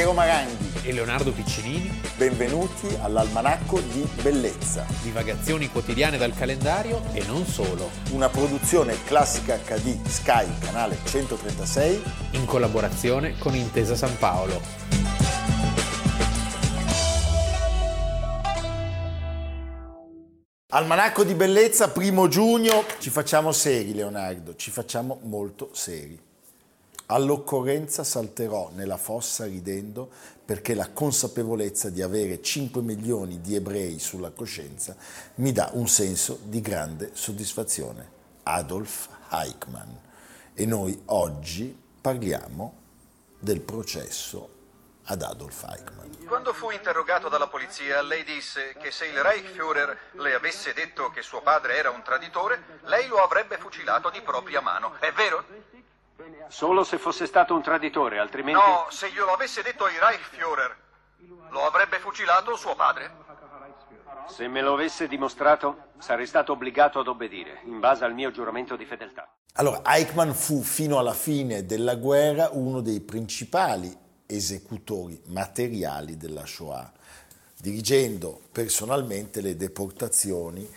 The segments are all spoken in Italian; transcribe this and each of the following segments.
Piero Maranghi e Leonardo Piccinini. Benvenuti all'Almanacco di Bellezza. Divagazioni quotidiane dal calendario e non solo. Una produzione classica HD Sky, canale 136. In collaborazione con Intesa San Paolo. Almanacco di bellezza, primo giugno, ci facciamo seri Leonardo, ci facciamo molto seri. All'occorrenza salterò nella fossa ridendo perché la consapevolezza di avere 5 milioni di ebrei sulla coscienza mi dà un senso di grande soddisfazione. Adolf Eichmann. E noi oggi parliamo del processo ad Adolf Eichmann. Quando fu interrogato dalla polizia, lei disse che se il Reichsführer le avesse detto che suo padre era un traditore, lei lo avrebbe fucilato di propria mano. È vero? Solo se fosse stato un traditore, altrimenti... No, se glielo avesse detto il Reichsführer, lo avrebbe fucilato suo padre. Se me lo avesse dimostrato, sarei stato obbligato ad obbedire, in base al mio giuramento di fedeltà. Allora, Eichmann fu fino alla fine della guerra uno dei principali esecutori materiali della Shoah, dirigendo personalmente le deportazioni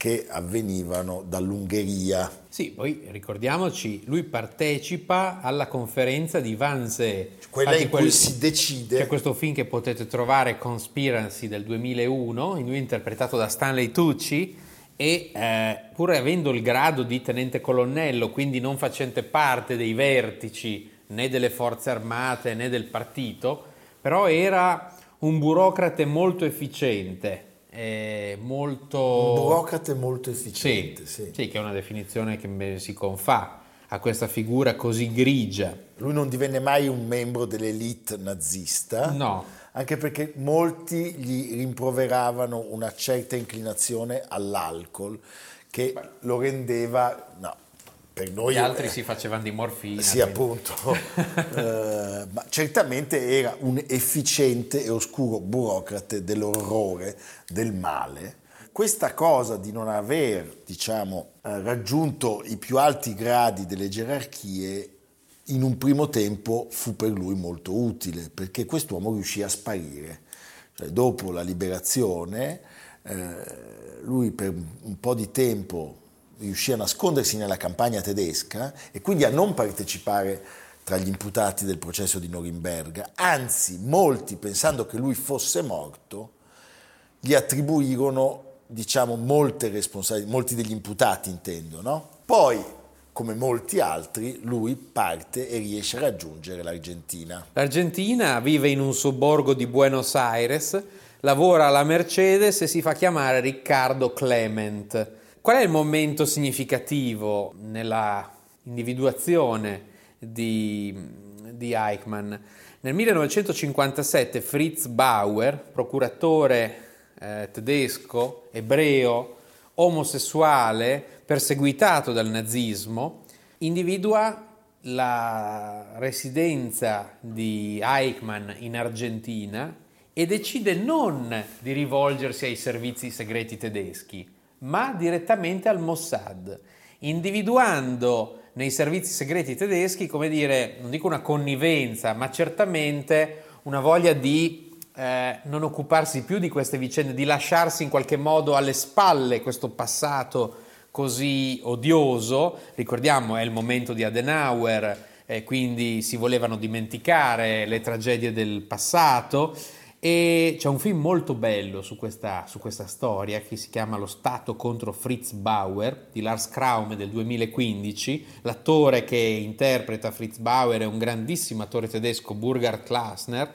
che avvenivano dall'Ungheria. Sì, poi ricordiamoci, lui partecipa alla conferenza di Wannsee. Quella in quel, cui si decide... C'è questo film che potete trovare, Conspiracy del 2001, in lui interpretato da Stanley Tucci, e eh, pur avendo il grado di tenente colonnello, quindi non facente parte dei vertici né delle forze armate né del partito, però era un burocrate molto efficiente. Eh, molto... Un burocrate molto efficiente, sì, sì. sì, che è una definizione che si confà a questa figura così grigia. Lui non divenne mai un membro dell'elite nazista. No. Anche perché molti gli rimproveravano una certa inclinazione all'alcol che lo rendeva no, per noi... Gli altri eh, si facevano di morfina. Sì, quindi. appunto. eh, ma certamente era un efficiente e oscuro burocrate dell'orrore, del male. Questa cosa di non aver, diciamo, eh, raggiunto i più alti gradi delle gerarchie in un primo tempo fu per lui molto utile, perché quest'uomo riuscì a sparire. Cioè, dopo la liberazione, eh, lui per un po' di tempo riuscì a nascondersi nella campagna tedesca e quindi a non partecipare tra gli imputati del processo di Norimberga. Anzi, molti, pensando che lui fosse morto, gli attribuirono, diciamo, molte responsabilità, molti degli imputati intendo, no? Poi, come molti altri, lui parte e riesce a raggiungere l'Argentina. L'Argentina vive in un sobborgo di Buenos Aires, lavora alla Mercedes e si fa chiamare Riccardo Clement Qual è il momento significativo nella individuazione di, di Eichmann? Nel 1957 Fritz Bauer, procuratore eh, tedesco, ebreo, omosessuale, perseguitato dal nazismo, individua la residenza di Eichmann in Argentina e decide non di rivolgersi ai servizi segreti tedeschi, ma direttamente al Mossad, individuando nei servizi segreti tedeschi, come dire, non dico una connivenza, ma certamente una voglia di eh, non occuparsi più di queste vicende, di lasciarsi in qualche modo alle spalle questo passato così odioso. Ricordiamo, è il momento di Adenauer, eh, quindi si volevano dimenticare le tragedie del passato. E c'è un film molto bello su questa, su questa, storia che si chiama Lo Stato contro Fritz Bauer di Lars Kraume del 2015. L'attore che interpreta Fritz Bauer è un grandissimo attore tedesco, Burkhard Klassner,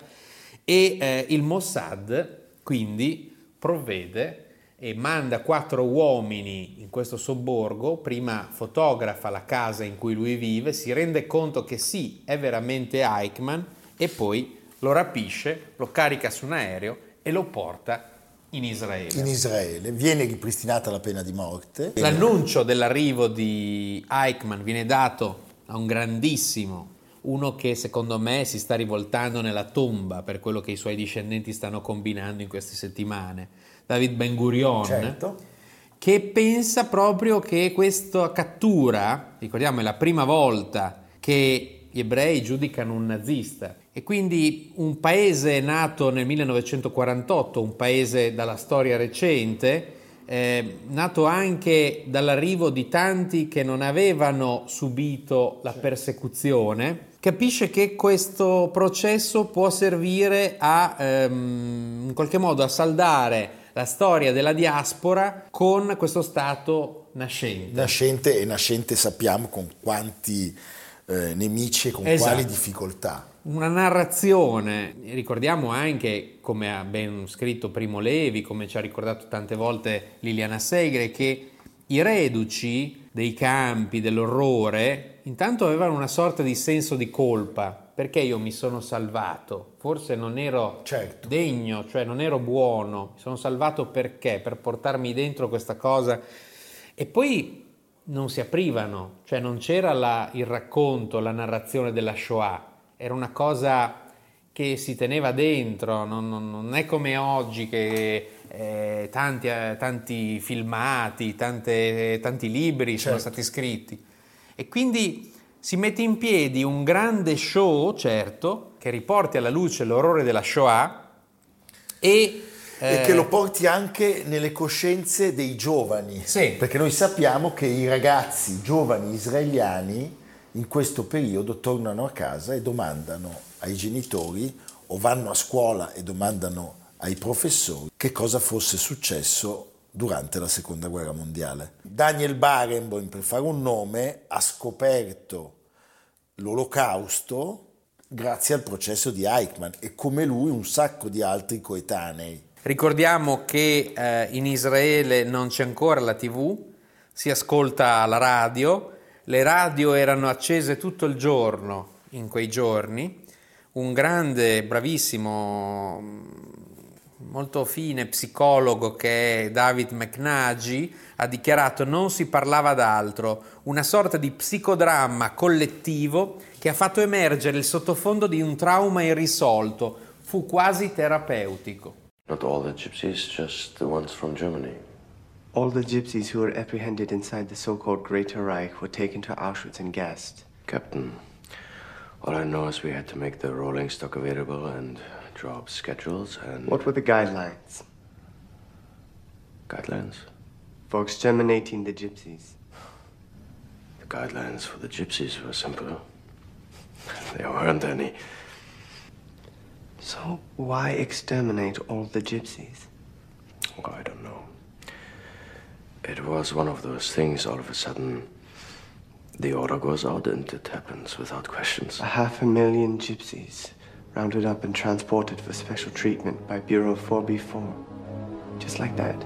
e eh, il Mossad quindi provvede e manda quattro uomini in questo sobborgo, prima fotografa la casa in cui lui vive, si rende conto che sì, è veramente Eichmann e poi lo rapisce, lo carica su un aereo e lo porta in Israele. In Israele viene ripristinata la pena di morte. L'annuncio dell'arrivo di Eichmann viene dato a un grandissimo, uno che secondo me si sta rivoltando nella tomba per quello che i suoi discendenti stanno combinando in queste settimane, David Ben Gurion. Certo. Che pensa proprio che questa cattura, ricordiamo, è la prima volta che gli ebrei giudicano un nazista. E quindi un paese nato nel 1948, un paese dalla storia recente, eh, nato anche dall'arrivo di tanti che non avevano subito la persecuzione, capisce che questo processo può servire a ehm, in qualche modo a saldare la storia della diaspora con questo Stato nascente. Nascente e nascente sappiamo con quanti eh, nemici e con esatto. quali difficoltà. Una narrazione, ricordiamo anche, come ha ben scritto Primo Levi, come ci ha ricordato tante volte Liliana Segre, che i reduci dei campi, dell'orrore, intanto avevano una sorta di senso di colpa, perché io mi sono salvato, forse non ero certo. degno, cioè non ero buono, mi sono salvato perché? Per portarmi dentro questa cosa. E poi non si aprivano, cioè non c'era la, il racconto, la narrazione della Shoah, era una cosa che si teneva dentro, non, non, non è come oggi che eh, tanti, eh, tanti, filmati, tante, tanti libri certo. sono stati scritti. E quindi si mette in piedi un grande show, certo, che riporti alla luce l'orrore della Shoah e e che lo eh, porti anche nelle coscienze dei giovani. Sì. Perché noi sappiamo che i ragazzi giovani israeliani in questo periodo tornano a casa e domandano ai genitori o vanno a scuola e domandano ai professori che cosa fosse successo durante la seconda guerra mondiale. Daniel Barenboim, per fare un nome, ha scoperto l'olocausto grazie al processo di Eichmann e come lui un sacco di altri coetanei. Ricordiamo che eh, in Israele non c'è ancora la TV, si ascolta la radio, le radio erano accese tutto il giorno in quei giorni, un grande, bravissimo molto fine psicologo che è David McNaghy ha dichiarato non si parlava d'altro, una sorta di psicodramma collettivo che ha fatto emergere il sottofondo di un trauma irrisolto, fu quasi terapeutico. Not all the gypsies, just the ones from Germany. All the gypsies who were apprehended inside the so-called Greater Reich were taken to Auschwitz and gassed. Captain, all I know is we had to make the rolling stock available and draw up schedules and... What were the guidelines? Guidelines? For exterminating the gypsies. The guidelines for the gypsies were simple. There weren't any. So why exterminate all the gypsies? Oh, I don't know. It was one of those things all of a sudden. The order goes out and it happens without questions. A half a million gypsies rounded up and transported for special treatment by Bureau 4B4. Just like that.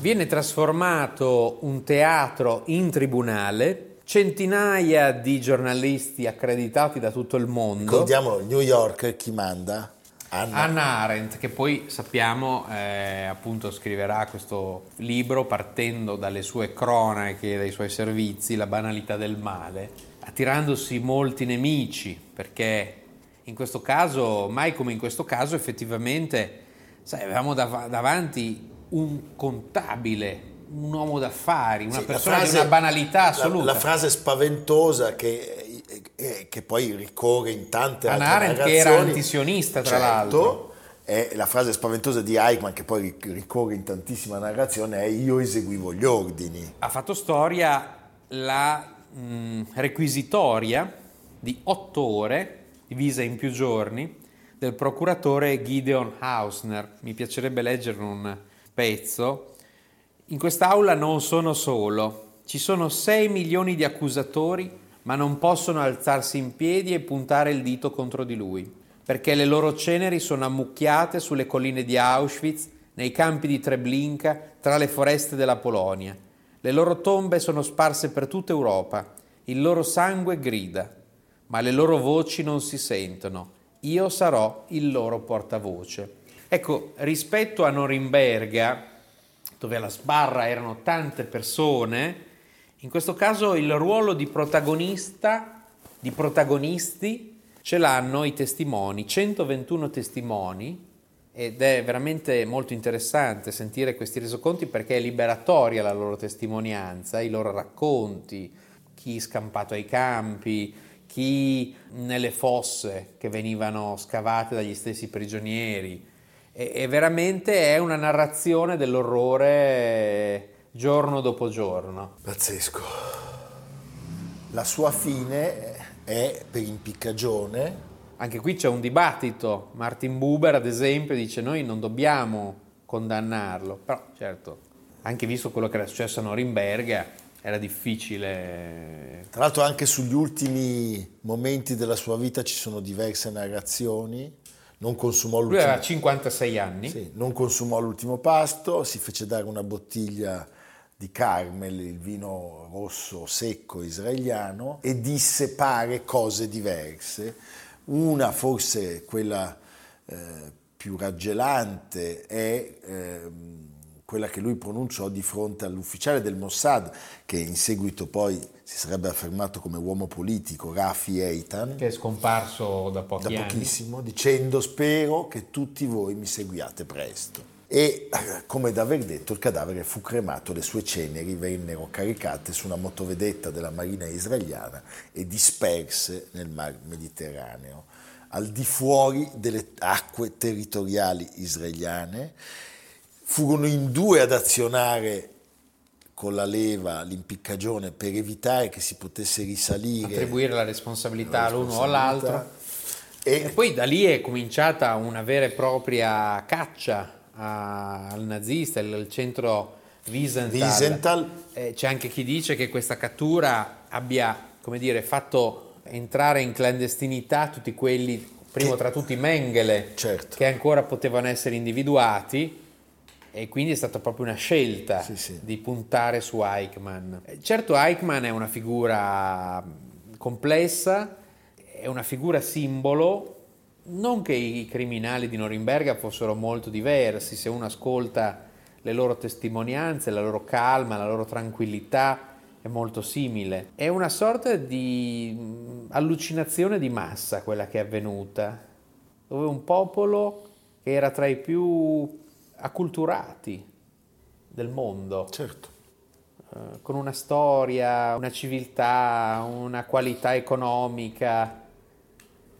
Viene trasformato un teatro in tribunale, centinaia di giornalisti accreditati da tutto il mondo. Ricordiamo New York chi manda? Anna. Anna Arendt, che poi sappiamo eh, appunto scriverà questo libro partendo dalle sue cronache, dai suoi servizi, La banalità del male, attirandosi molti nemici, perché in questo caso, mai come in questo caso, effettivamente sai, avevamo dav- davanti un contabile, un uomo d'affari, una sì, persona frase, di una banalità assoluta. La, la frase spaventosa che, eh, che, poi ricorre in tante Anna altre Arendt che era antisionista tra certo, l'altro. È la frase spaventosa di Eichmann che poi ricorre in tantissima narrazione è io eseguivo gli ordini. Ha fatto storia la mh, mm, requisitoria di otto ore, divisa in più giorni, del procuratore Gideon Hausner. Mi piacerebbe leggere un pezzo. In quest'aula non sono solo, ci sono 6 milioni di accusatori, ma non possono alzarsi in piedi e puntare il dito contro di lui, perché le loro ceneri sono ammucchiate sulle colline di Auschwitz, nei campi di Treblinka, tra le foreste della Polonia. Le loro tombe sono sparse per tutta Europa, il loro sangue grida, ma le loro voci non si sentono. Io sarò il loro portavoce. Ecco, rispetto a Norimberga, dove alla sbarra erano tante persone, in questo caso il ruolo di protagonista, di protagonisti, ce l'hanno i testimoni, 121 testimoni ed è veramente molto interessante sentire questi resoconti perché è liberatoria la loro testimonianza, i loro racconti, chi scampato ai campi, chi nelle fosse che venivano scavate dagli stessi prigionieri. E, veramente è una narrazione dell'orrore giorno dopo giorno. Pazzesco. La sua fine è per impiccagione. Anche qui c'è un dibattito. Martin Buber, ad esempio, dice noi non dobbiamo condannarlo, però certo, anche visto quello che era successo a Norimberga, era difficile. Tra l'altro anche sugli ultimi momenti della sua vita ci sono diverse narrazioni. Non consumò Lui l'ultimo, aveva 56 anni. sì, non consumò l'ultimo pasto, si fece dare una bottiglia di Carmel, il vino rosso secco israeliano, e disse pare cose diverse. Una, forse quella eh, più raggelante, è ehm, quella che lui pronunciò di fronte all'ufficiale del Mossad, che in seguito poi si sarebbe affermato come uomo politico, Rafi Eitan, Che è scomparso da pochi da anni. pochissimo, dicendo spero che tutti voi mi seguiate presto. E eh, come da aver detto il cadavere fu cremato, le sue ceneri vennero caricate su una motovedetta della marina israeliana e disperse nel mar Mediterraneo, al di fuori delle acque territoriali israeliane. Furono in due ad azionare con la leva l'impiccagione per evitare che si potesse risalire Attribuire la responsabilità la all'uno o all'altro. E E poi da lì è cominciata una vera e propria caccia al nazista, il centro Wiesenthal. Wiesenthal. Eh, c'è anche chi dice che questa cattura abbia, come dire, fatto entrare in clandestinità tutti quelli, primo Che- tra tutti Mengele, Certo. che ancora potevano essere individuati. E quindi è stata proprio una scelta Sì, sì. di puntare su Eichmann. Eh, Certo Eichmann è una figura mh, complessa, è una figura simbolo, non che i criminali di Norimberga fossero molto diversi, se uno ascolta le loro testimonianze, la loro calma, la loro tranquillità è molto simile. È una sorta di mh, allucinazione di massa quella che è avvenuta, dove un popolo che era tra i più acculturati del mondo, certo. eh, con una storia, una civiltà, una qualità economica,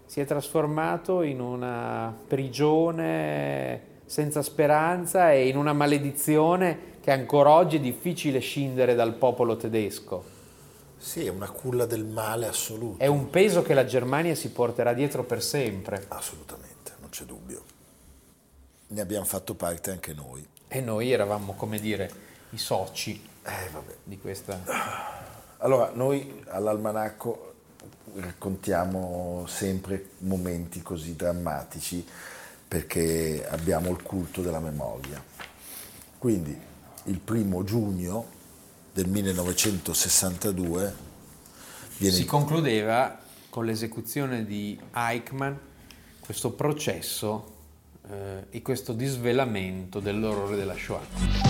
si è trasformato in una prigione senza speranza e in una maledizione che ancora oggi è difficile scindere dal popolo tedesco. Sì, è una culla del male assoluto. È un peso che la Germania si porterà dietro per sempre Assolutamente, non c'è dubbio. Ne abbiamo fatto parte anche noi. e noi eravamo, come dire, i soci Eh, di questa... Allora, noi all'Almanacco raccontiamo sempre momenti così drammatici perché abbiamo il culto della memoria. Quindi il primo giugno del 1962 viene Si concludeva con l'esecuzione di Eichmann questo processo eh, e questo disvelamento dell'orrore della Shoah.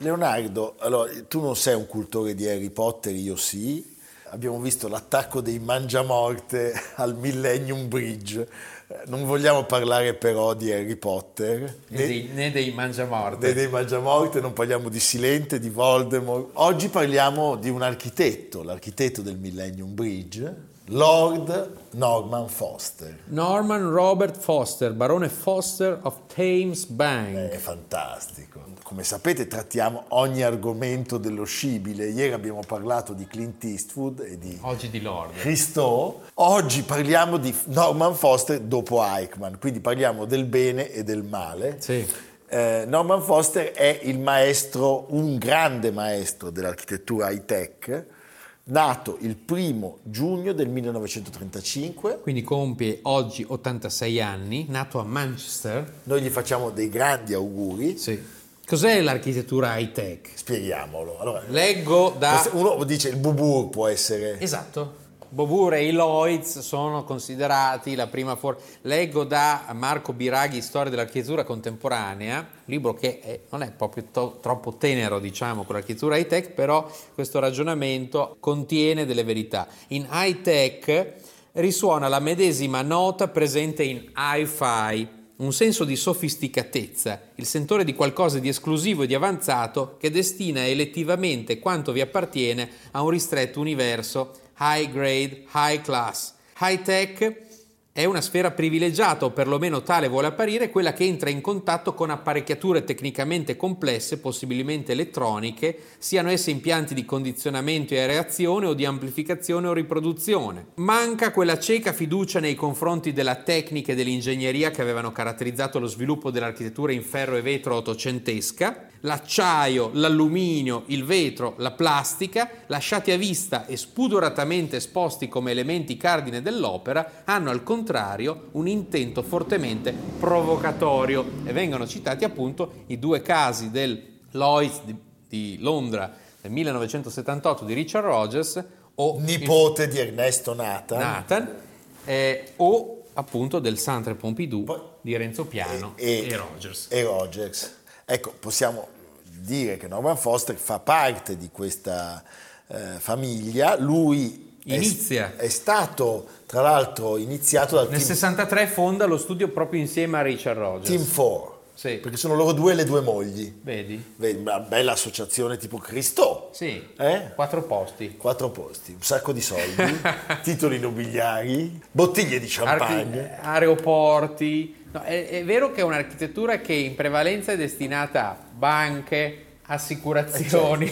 Leonardo, allora, tu non sei un cultore di Harry Potter, io sì. Abbiamo visto l'attacco dei Mangiamorte al Millennium Bridge. Non vogliamo parlare però di Harry Potter, Né né, dei, né dei né mangiamorte. dei Mangiamorte, non parliamo di Silente, di Voldemort. Oggi parliamo di un architetto, l'architetto del Millennium Bridge, Lord Norman Foster. Norman Robert Foster, barone Foster of Thames Bank. È fantastico. Come sapete trattiamo ogni argomento dello scibile. Ieri abbiamo parlato di Clint Eastwood e di Oggi di Lord. Christo. Oggi parliamo di Norman Foster dopo Eichmann, quindi parliamo del bene e del male. Sì. Eh, Norman Foster è il maestro, un grande maestro dell'architettura high tech, nato il primo giugno del 1935. Quindi compie oggi 86 anni, nato a Manchester. Noi gli facciamo dei grandi auguri. Sì. Cos'è l'architettura high tech? Spieghiamolo. Allora, Leggo da... uno dice il bubur può essere Esatto. Bobur e i Lloyds sono considerati la prima forma. Leggo da Marco Biraghi Storia dell'architettura contemporanea, libro che è- non è proprio to- troppo tenero, diciamo, con l'architettura high tech, però questo ragionamento contiene delle verità. In high tech risuona la medesima nota presente in hi-fi, un senso di sofisticatezza, il sentore di qualcosa di esclusivo e di avanzato che destina elettivamente quanto vi appartiene a un ristretto universo high grade, high class. High tech è una sfera privilegiata, o perlomeno tale vuole apparire, quella che entra in contatto con apparecchiature tecnicamente complesse, possibilmente elettroniche, siano esse impianti di condizionamento e areazione o di amplificazione o riproduzione. Manca quella cieca fiducia nei confronti della tecnica e dell'ingegneria che avevano caratterizzato lo sviluppo dell'architettura in ferro e vetro ottocentesca. L'acciaio, l'alluminio, il vetro, la plastica, lasciati a vista e spudoratamente esposti come elementi cardine dell'opera, hanno al contrario un intento fortemente provocatorio e vengono citati appunto i due casi del Lloyds di, di Londra del 1978 di Richard Rogers o Nipote di Ernesto Nathan. Nathan eh, o appunto del Centre Pompidou Poi- di Renzo Piano e, Rogers. e Rogers. Ecco, possiamo dire che Norman Foster fa parte di questa eh, famiglia. Lui è- Inizia. È, stato, tra l'altro, iniziato dal Nel team, 63 fonda lo studio proprio insieme a Richard Rogers. team 4, Sì. perché sono loro due e le due mogli. Vedi? Vedi, Una bella associazione tipo Cristo. Sì. Eh? Quattro posti. Quattro posti, un sacco di soldi, titoli nobiliari, bottiglie di champagne. Archi- aeroporti. No, è, è vero che è un'architettura che in prevalenza è destinata a banche, assicurazioni.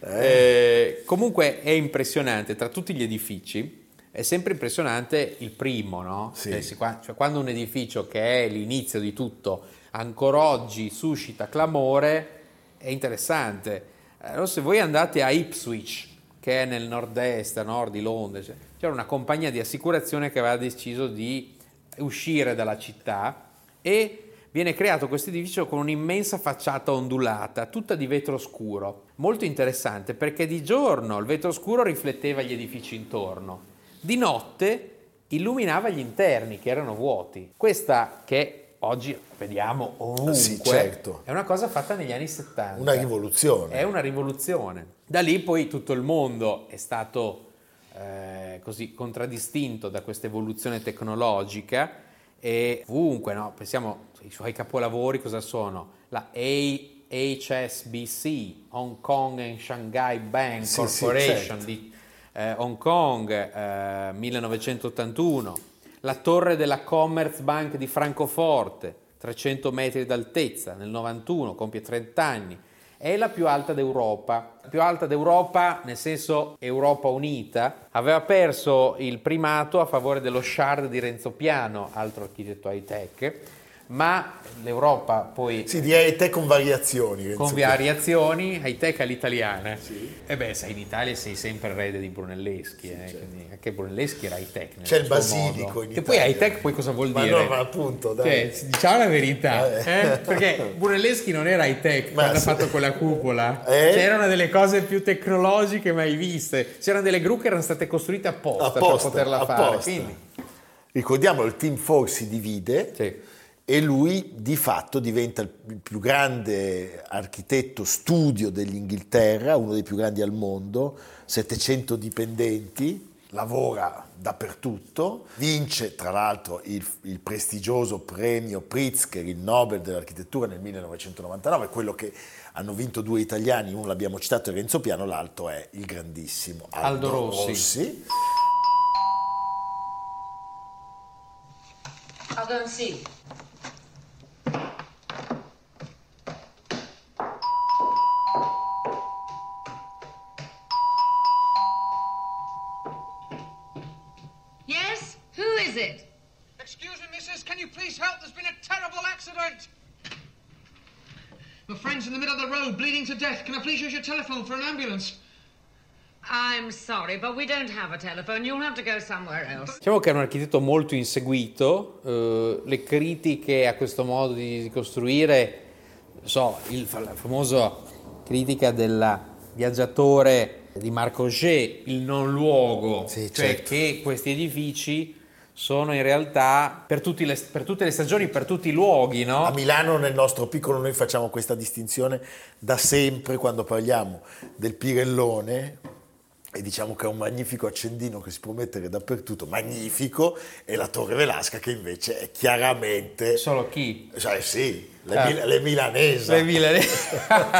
Eh, comunque è impressionante, tra tutti gli edifici, è sempre impressionante il primo, no? Sì. Cioè, qua- cioè, quando un edificio che è l'inizio di tutto ancora oggi suscita clamore, è interessante. Allora, se voi andate a Ipswich, che è nel nord-est, a nord di Londra, c'era una compagnia di assicurazione che aveva deciso di uscire dalla città e viene creato questo edificio con un'immensa facciata ondulata, tutta di vetro scuro. Molto interessante perché di giorno il vetro scuro rifletteva gli edifici intorno, di notte illuminava gli interni che erano vuoti. Questa che oggi vediamo ovunque Sì, certo. è una cosa fatta negli anni 70. Una rivoluzione. È una rivoluzione. Da lì poi tutto il mondo è stato eh, così contraddistinto da questa evoluzione tecnologica e ovunque, no? pensiamo i suoi capolavori cosa sono? La A- HSBC, Hong Kong and Shanghai Bank Sì, sì, Corporation certo. di eh, Hong Kong, eh, 1981, la torre della Commerzbank di Francoforte, 300 metri d'altezza, nel 91, compie 30 anni, è la più alta d'Europa. Più alta d'Europa, nel senso Europa Unita, aveva perso il primato a favore dello Shard di Renzo Piano, altro architetto high tech, ma l'Europa poi Sì, direi te con variazioni. Renzo. con variazioni high tech all'italiana. E beh, sai, in Italia sei sempre erede di Brunelleschi, eh, quindi anche Brunelleschi era high tech. C'è il basilico modo. in Che poi Italia. high tech poi cosa vuol Ma dire? no, ma appunto, dai. Cioè, diciamo la verità, Eh. eh? perché Brunelleschi non era high tech Ma quando sì. ha fatto quella cupola. Eh? C'erano delle cose più tecnologiche mai viste. C'erano delle gru che erano state costruite apposta, Apposta, per poterla fare. apposta. Quindi, Ricordiamo, il Team 4 si divide sì. E lui di fatto diventa il più grande architetto studio dell'Inghilterra, uno dei più grandi al mondo, 700 dipendenti, lavora dappertutto, vince tra l'altro il, il prestigioso premio Pritzker, il Nobel dell'architettura nel 1999, quello che hanno vinto due italiani, uno l'abbiamo citato è Renzo Piano, l'altro è il grandissimo Aldo, Aldo Rossi. Rossi. And see. Is it? Excuse me, missus, can you please help? There's been a terrible accident. My friend's in the middle of the road, bleeding to death. Can I please use your telephone for an ambulance? I'm sorry, but we don't have a telephone. You'll have to go somewhere else. Diciamo che è un architetto molto inseguito, eh, le critiche a questo modo di, di costruire, so, il, la famosa critica del viaggiatore di Marco Auger, il non luogo, Sì, cioè certo. che questi edifici sono in realtà per, le- per tutte le stagioni, per tutti i luoghi, no? A Milano, nel nostro piccolo, noi facciamo questa distinzione da sempre quando parliamo del Pirellone e diciamo che è un magnifico accendino che si può mettere dappertutto, magnifico, e la Torre Velasca che invece è chiaramente... Solo chi? Cioè sì, le, Ah. mil- le milanesi. Le milanesi.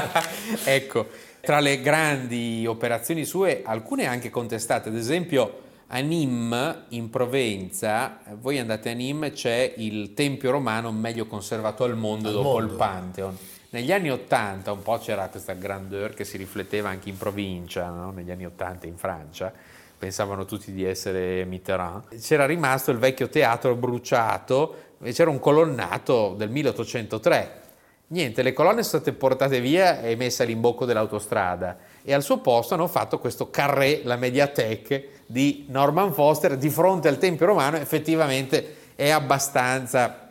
ecco, tra le grandi operazioni sue, alcune anche contestate, ad esempio a Nîmes, in Provenza, voi andate a Nîmes, c'è il tempio romano meglio conservato al mondo Al dopo mondo. il Pantheon. Negli anni Ottanta un po' c'era questa grandeur che si rifletteva anche in provincia, no? negli anni Ottanta in Francia, pensavano tutti di essere Mitterrand. C'era rimasto il vecchio teatro bruciato e c'era un colonnato del 1803. Niente, le colonne sono state portate via e messe all'imbocco dell'autostrada e al suo posto hanno fatto questo carré, la Mediatek di Norman Foster di fronte al Tempio Romano, effettivamente è abbastanza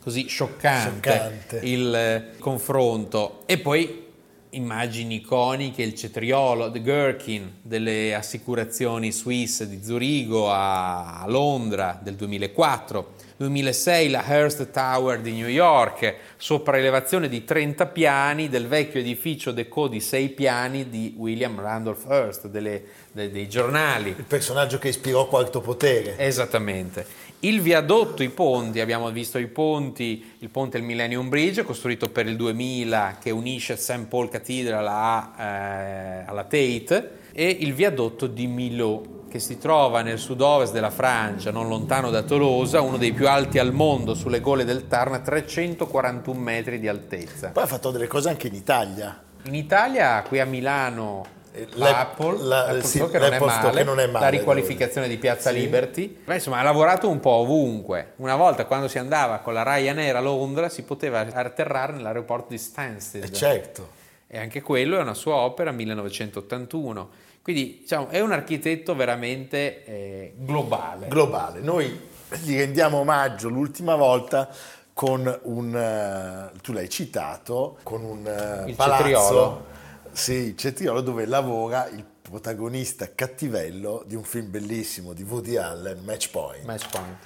così scioccante, Scioccante. il eh, confronto. E poi immagini iconiche, il cetriolo, The Gherkin delle assicurazioni Swiss di Zurigo a a Londra del 2004. 2006 la Hearst Tower di New York, sopraelevazione di 30 piani del vecchio edificio Deco di 6 piani di William Randolph Hearst, delle- de- dei giornali. Il personaggio che ispirò Quarto Potere. Esattamente. Il viadotto, i ponti, abbiamo visto i ponti, il ponte del Millennium Bridge, costruito per il 2000, che unisce St. Paul Cathedral a, eh, alla Tate, e il viadotto di Millau, che si trova nel sud-ovest della Francia, non lontano da Tolosa, uno dei più alti al mondo, sulle gole del Tarn, 341 metri di altezza. Poi ha fatto delle cose anche in Italia. In Italia, qui a Milano, l'Ap- l'Apple, la- l'Apple sì, che, non male, che non è male, la riqualificazione di Piazza Sì. Liberty. Beh, insomma, ha lavorato un po' ovunque. Una volta quando si andava con la Ryanair a Londra si poteva atterrare nell'aeroporto di Stansted. E certo. E anche quello è una sua opera, 1981. Quindi diciamo, è un architetto veramente eh, globale. globale. Noi gli rendiamo omaggio l'ultima volta con un, eh, tu l'hai citato, con un eh, Il palazzo, cetriolo. sì, il cetriolo dove lavora il protagonista cattivello di un film bellissimo di Woody Allen, Match Point. Match point.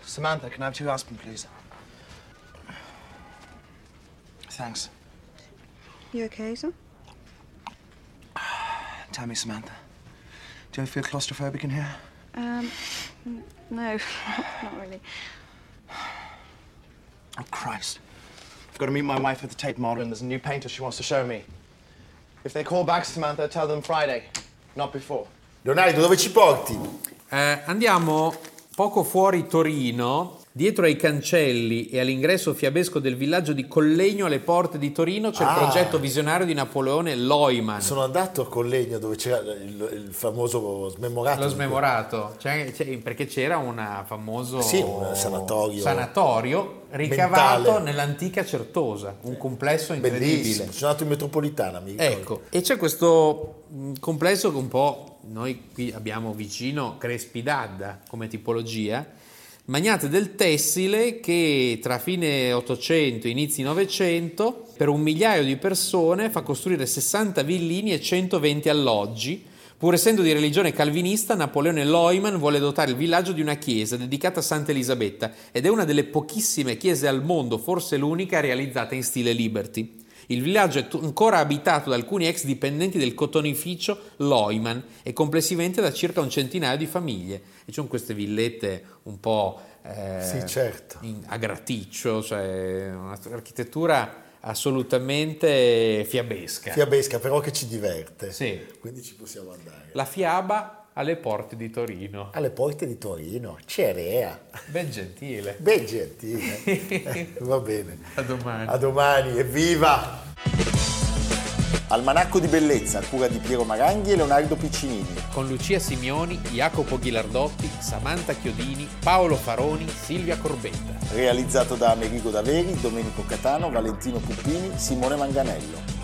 Samantha, can I have two aspirin, please? Thanks. You okay, sir? Tell me, Samantha, do you ever feel claustrophobic in here? Um, n- no, not really. Oh, Christ. I've got to meet my wife at the Tate Modern. There's a new painter she wants to show me. If they call back, Samantha, tell them Friday, not before. Leonardo, dove ci porti? Eh, andiamo poco fuori Torino, dietro ai cancelli e all'ingresso fiabesco del villaggio di Collegno alle porte di Torino c'è Ah. il progetto visionario di Napoleone Loiman. Sono andato a Collegno dove c'era il, il famoso smemorato. Lo smemorato, Cioè, c'è- perché c'era un famoso Sì, un sanatorio. sanatorio ricavato Mentale. nell'antica Certosa, un complesso incredibile. Bellissimo, sono andato in metropolitana, mi ricordo. Ecco, e c'è questo mh, complesso che un po' noi qui abbiamo vicino Crespi d'Adda come tipologia, magnate del tessile che tra fine 800 e inizi 900 per un migliaio di persone fa costruire 60 villini e 120 alloggi. Pur essendo di religione calvinista, Napoleone Loiman vuole dotare il villaggio di una chiesa dedicata a Santa Elisabetta ed è una delle pochissime chiese al mondo, forse l'unica realizzata in stile Liberty. Il villaggio è ancora abitato da alcuni ex dipendenti del cotonificio Loiman e complessivamente da circa un centinaio di famiglie. E ci sono queste villette un po' eh, Sì, certo. in- a graticcio, cioè un'architettura assolutamente fiabesca. Fiabesca, però che ci diverte. Sì. Quindi ci possiamo andare. La fiaba alle porte di Torino. Alle porte di Torino, Cerea. Ben gentile. Ben gentile. Va bene. A domani. A domani, evviva! Almanacco di bellezza, cura di Piero Maranghi e Leonardo Piccinini. Con Lucia Simioni, Jacopo Ghilardotti, Samantha Chiodini, Paolo Faroni, Silvia Corbetta. Realizzato da Amerigo Daveri, Domenico Catano, Valentino Puppini, Simone Manganello.